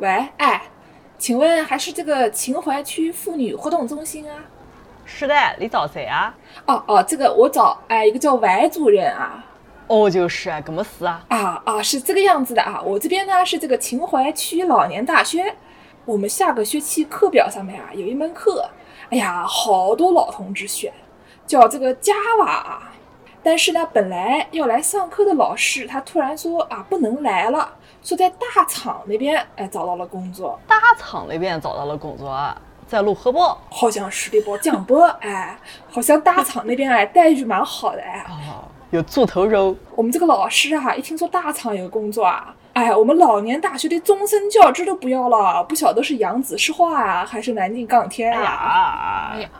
喂，哎，请问还是这个秦淮区妇女活动中心啊？是的，你找谁啊？哦哦，这个我找哎一个叫王主任啊。哦，就是啊，怎么事啊？啊啊，是这个样子的啊。我这边呢是这个秦淮区老年大学，我们下个学期课表上面啊有一门课，哎呀，好多老同志选，叫这个 Java 啊。但是呢，本来要来上课的老师他突然说啊不能来了，说在大厂那边哎找到了工作。大厂那边找到了工作啊？在泸河堡？好像是的不？江波 哎，好像大厂那边哎待遇蛮好的哎。哦。有猪头肉。我们这个老师啊，一听说大厂有工作啊，哎，我们老年大学的终身教职都不要了，不晓得是扬子石化啊，还是南京钢铁呀？哎呀，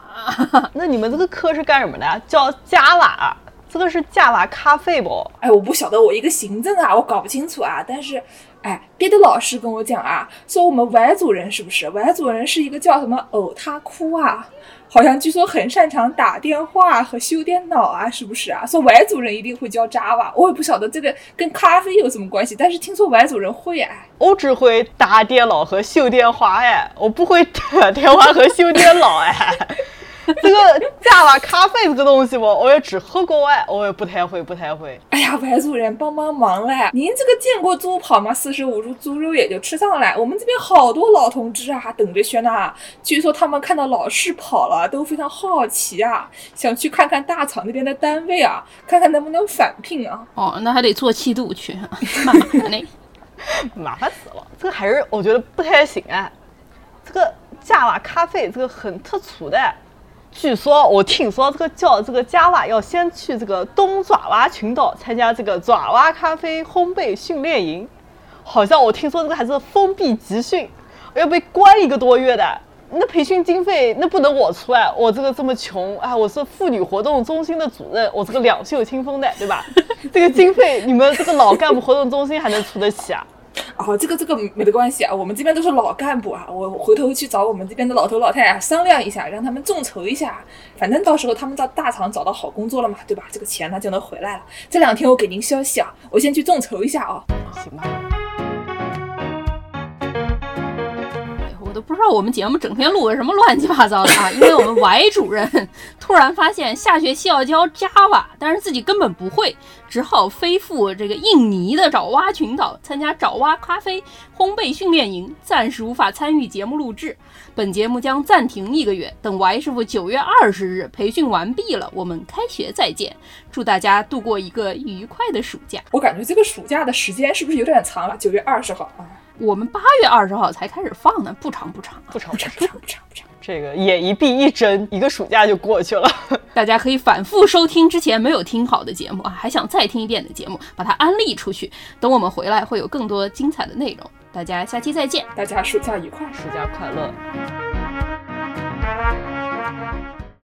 那你们这个课是干什么的？叫加瓦，这个是加瓦咖啡不？哎，我不晓得，我一个行政啊，我搞不清楚啊。但是，哎，别的老师跟我讲啊，说我们外族人是不是？外族人是一个叫什么呕他哭啊？好像据说很擅长打电话和修电脑啊，是不是啊？说外族人一定会教 Java，我也不晓得这个跟咖啡有什么关系，但是听说外族人会哎。我只会打电脑和修电话哎，我不会打电话和修电脑哎。这个加瓦咖啡这个东西我，我也只喝过哎，我也不太会，不太会。哎呀，白主任帮帮忙嘞！您这个见过猪跑吗？四舍五入猪肉也就吃上来。我们这边好多老同志啊，还等着学呢。据说他们看到老师跑了，都非常好奇啊，想去看看大厂那边的单位啊，看看能不能返聘啊。哦，那还得坐七度去，麻烦嘞，麻烦死了。这个还是我觉得不太行哎。这个加瓦咖啡这个很特殊的。据说我听说这个叫这个加瓦要先去这个东爪哇群岛参加这个爪哇咖啡烘焙训练营，好像我听说这个还是封闭集训，要被关一个多月的。那培训经费那不能我出啊，我这个这么穷啊，我是妇女活动中心的主任，我这个两袖清风的，对吧？这个经费你们这个老干部活动中心还能出得起啊？哦，这个这个没得关系啊，我们这边都是老干部啊，我回头去找我们这边的老头老太太商量一下，让他们众筹一下，反正到时候他们到大厂找到好工作了嘛，对吧？这个钱呢就能回来了。这两天我给您消息啊，我先去众筹一下啊。行吧。都不知道我们节目整天录个什么乱七八糟的啊！因为我们 Y 主任突然发现下学期要教 Java，但是自己根本不会，只好飞赴这个印尼的爪哇群岛参加爪哇咖啡烘焙训练营，暂时无法参与节目录制。本节目将暂停一个月，等 Y 师傅九月二十日培训完毕了，我们开学再见。祝大家度过一个愉快的暑假。我感觉这个暑假的时间是不是有点长了？九月二十号啊。我们八月二十号才开始放呢，不长不长，不长不长不长不长不长。这个眼一闭一睁，一个暑假就过去了。大家可以反复收听之前没有听好的节目啊，还想再听一遍的节目，把它安利出去。等我们回来，会有更多精彩的内容。大家下期再见，大家暑假愉快，暑假快乐。